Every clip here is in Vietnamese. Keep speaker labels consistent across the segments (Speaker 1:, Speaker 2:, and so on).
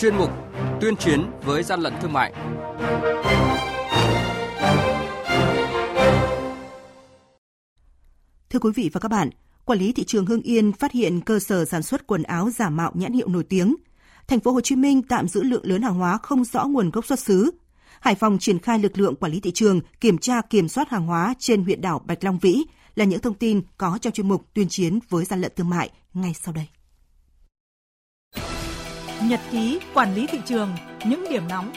Speaker 1: chuyên mục Tuyên chiến với gian lận thương mại.
Speaker 2: Thưa quý vị và các bạn, quản lý thị trường Hưng Yên phát hiện cơ sở sản xuất quần áo giả mạo nhãn hiệu nổi tiếng. Thành phố Hồ Chí Minh tạm giữ lượng lớn hàng hóa không rõ nguồn gốc xuất xứ. Hải Phòng triển khai lực lượng quản lý thị trường kiểm tra kiểm soát hàng hóa trên huyện đảo Bạch Long Vĩ là những thông tin có trong chuyên mục tuyên chiến với gian lận thương mại ngay sau đây.
Speaker 3: Nhật ký quản lý thị trường, những điểm nóng.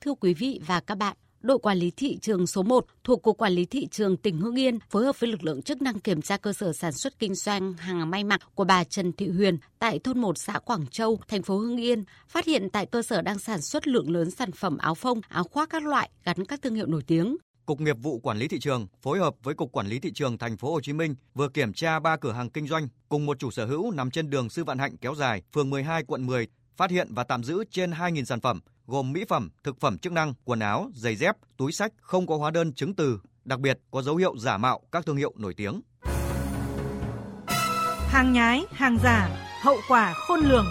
Speaker 4: Thưa quý vị và các bạn, đội quản lý thị trường số 1 thuộc Cục Quản lý Thị trường tỉnh Hưng Yên phối hợp với lực lượng chức năng kiểm tra cơ sở sản xuất kinh doanh hàng may mặc của bà Trần Thị Huyền tại thôn 1 xã Quảng Châu, thành phố Hưng Yên, phát hiện tại cơ sở đang sản xuất lượng lớn sản phẩm áo phông, áo khoác các loại gắn các thương hiệu nổi tiếng.
Speaker 5: Cục Nghiệp vụ Quản lý thị trường phối hợp với Cục Quản lý thị trường thành phố Hồ Chí Minh vừa kiểm tra 3 cửa hàng kinh doanh cùng một chủ sở hữu nằm trên đường Sư Vạn Hạnh kéo dài, phường 12 quận 10, phát hiện và tạm giữ trên 2.000 sản phẩm gồm mỹ phẩm, thực phẩm chức năng, quần áo, giày dép, túi sách không có hóa đơn chứng từ, đặc biệt có dấu hiệu giả mạo các thương hiệu nổi tiếng.
Speaker 3: Hàng nhái, hàng giả, hậu quả khôn lường.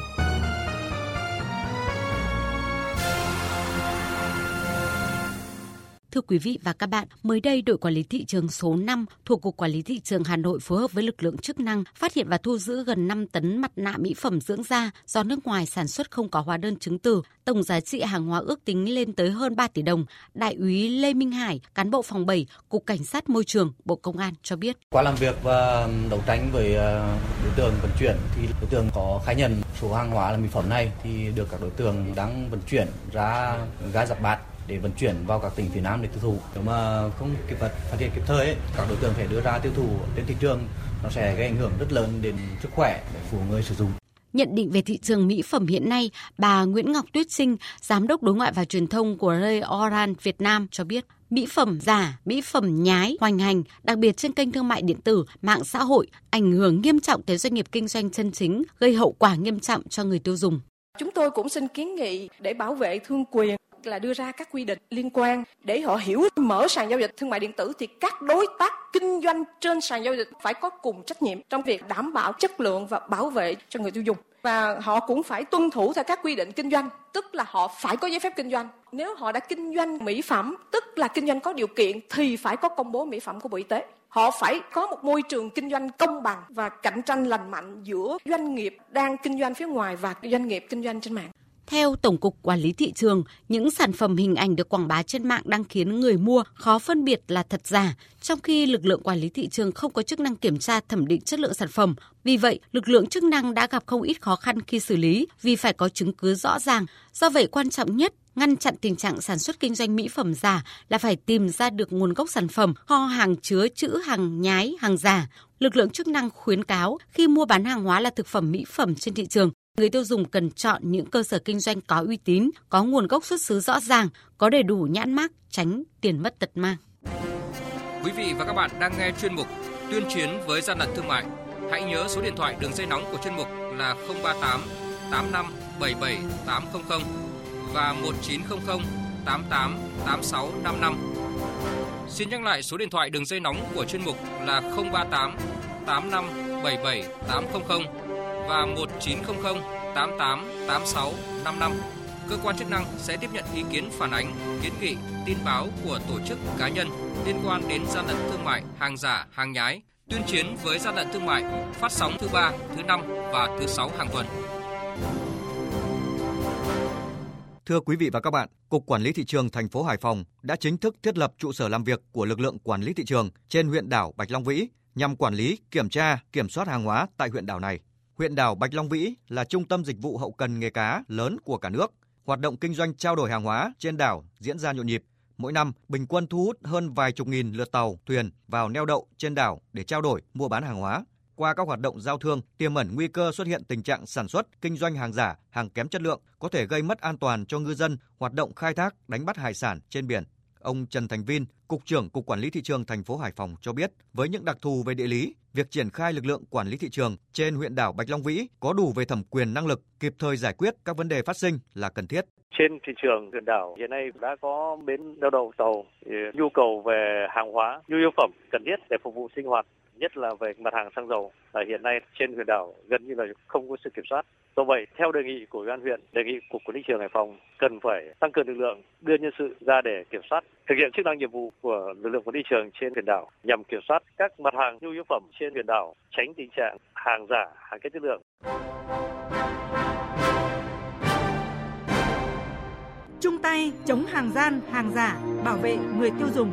Speaker 4: Thưa quý vị và các bạn, mới đây đội quản lý thị trường số 5 thuộc Cục Quản lý Thị trường Hà Nội phối hợp với lực lượng chức năng phát hiện và thu giữ gần 5 tấn mặt nạ mỹ phẩm dưỡng da do nước ngoài sản xuất không có hóa đơn chứng từ. Tổng giá trị hàng hóa ước tính lên tới hơn 3 tỷ đồng. Đại úy Lê Minh Hải, cán bộ phòng 7, Cục Cảnh sát Môi trường, Bộ Công an cho biết.
Speaker 6: Qua làm việc và đấu tranh với ờ, đối tượng vận chuyển thì đối tượng có khai nhận số hàng hóa là mỹ phẩm này thì được các đối tượng đang vận chuyển ra ga giặc bạc để vận chuyển vào các tỉnh phía Nam để tiêu thụ. Nếu mà không kịp phát hiện kịp thời ấy, các đối tượng phải đưa ra tiêu thụ trên thị trường nó sẽ gây ảnh hưởng rất lớn đến sức khỏe của người sử dụng.
Speaker 4: Nhận định về thị trường mỹ phẩm hiện nay, bà Nguyễn Ngọc Tuyết Sinh, Giám đốc Đối ngoại và Truyền thông của Ray Oran Việt Nam cho biết, mỹ phẩm giả, mỹ phẩm nhái, hoành hành, đặc biệt trên kênh thương mại điện tử, mạng xã hội, ảnh hưởng nghiêm trọng tới doanh nghiệp kinh doanh chân chính, gây hậu quả nghiêm trọng cho người tiêu dùng.
Speaker 7: Chúng tôi cũng xin kiến nghị để bảo vệ thương quyền là đưa ra các quy định liên quan để họ hiểu mở sàn giao dịch thương mại điện tử thì các đối tác kinh doanh trên sàn giao dịch phải có cùng trách nhiệm trong việc đảm bảo chất lượng và bảo vệ cho người tiêu dùng. Và họ cũng phải tuân thủ theo các quy định kinh doanh, tức là họ phải có giấy phép kinh doanh. Nếu họ đã kinh doanh mỹ phẩm, tức là kinh doanh có điều kiện, thì phải có công bố mỹ phẩm của bộ y tế. Họ phải có một môi trường kinh doanh công bằng và cạnh tranh lành mạnh giữa doanh nghiệp đang kinh doanh phía ngoài và doanh nghiệp kinh doanh trên mạng
Speaker 4: theo Tổng cục Quản lý thị trường, những sản phẩm hình ảnh được quảng bá trên mạng đang khiến người mua khó phân biệt là thật giả, trong khi lực lượng quản lý thị trường không có chức năng kiểm tra thẩm định chất lượng sản phẩm. Vì vậy, lực lượng chức năng đã gặp không ít khó khăn khi xử lý vì phải có chứng cứ rõ ràng. Do vậy, quan trọng nhất ngăn chặn tình trạng sản xuất kinh doanh mỹ phẩm giả là phải tìm ra được nguồn gốc sản phẩm, kho hàng chứa chữ hàng nhái, hàng giả. Lực lượng chức năng khuyến cáo khi mua bán hàng hóa là thực phẩm mỹ phẩm trên thị trường Người tiêu dùng cần chọn những cơ sở kinh doanh có uy tín, có nguồn gốc xuất xứ rõ ràng, có đầy đủ nhãn mác, tránh tiền mất tật mang.
Speaker 1: Quý vị và các bạn đang nghe chuyên mục Tuyên chiến với gian lận thương mại. Hãy nhớ số điện thoại đường dây nóng của chuyên mục là 038 85 77 800 và 1900 88 86 55. Xin nhắc lại số điện thoại đường dây nóng của chuyên mục là 038 85 77 800 và 1900 88 86 55. Cơ quan chức năng sẽ tiếp nhận ý kiến phản ánh, kiến nghị, tin báo của tổ chức cá nhân liên quan đến gian lận thương mại, hàng giả, hàng nhái, tuyên chiến với gian lận thương mại, phát sóng thứ ba, thứ năm và thứ sáu hàng tuần.
Speaker 5: Thưa quý vị và các bạn, Cục Quản lý thị trường thành phố Hải Phòng đã chính thức thiết lập trụ sở làm việc của lực lượng quản lý thị trường trên huyện đảo Bạch Long Vĩ nhằm quản lý, kiểm tra, kiểm soát hàng hóa tại huyện đảo này. Huyện đảo Bạch Long Vĩ là trung tâm dịch vụ hậu cần nghề cá lớn của cả nước. Hoạt động kinh doanh trao đổi hàng hóa trên đảo diễn ra nhộn nhịp. Mỗi năm, bình quân thu hút hơn vài chục nghìn lượt tàu, thuyền vào neo đậu trên đảo để trao đổi, mua bán hàng hóa. Qua các hoạt động giao thương, tiềm ẩn nguy cơ xuất hiện tình trạng sản xuất, kinh doanh hàng giả, hàng kém chất lượng, có thể gây mất an toàn cho ngư dân hoạt động khai thác, đánh bắt hải sản trên biển. Ông Trần Thành Vin, Cục trưởng Cục Quản lý Thị trường thành phố Hải Phòng cho biết, với những đặc thù về địa lý, việc triển khai lực lượng quản lý thị trường trên huyện đảo Bạch Long Vĩ có đủ về thẩm quyền năng lực, kịp thời giải quyết các vấn đề phát sinh là cần thiết.
Speaker 8: Trên thị trường huyện đảo hiện nay đã có bến neo đậu tàu, nhu cầu về hàng hóa, nhu yếu phẩm cần thiết để phục vụ sinh hoạt nhất là về mặt hàng xăng dầu là hiện nay trên huyện đảo gần như là không có sự kiểm soát Do vậy, theo đề nghị của ủy ban huyện, đề nghị cục quản lý trường Hải Phòng cần phải tăng cường lực lượng, đưa nhân sự ra để kiểm soát, thực hiện chức năng nhiệm vụ của lực lượng quản lý trường trên biển đảo nhằm kiểm soát các mặt hàng nhu yếu phẩm trên biển đảo, tránh tình trạng hàng giả, hàng kém chất lượng.
Speaker 3: Chung tay chống hàng gian, hàng giả, bảo vệ người tiêu dùng.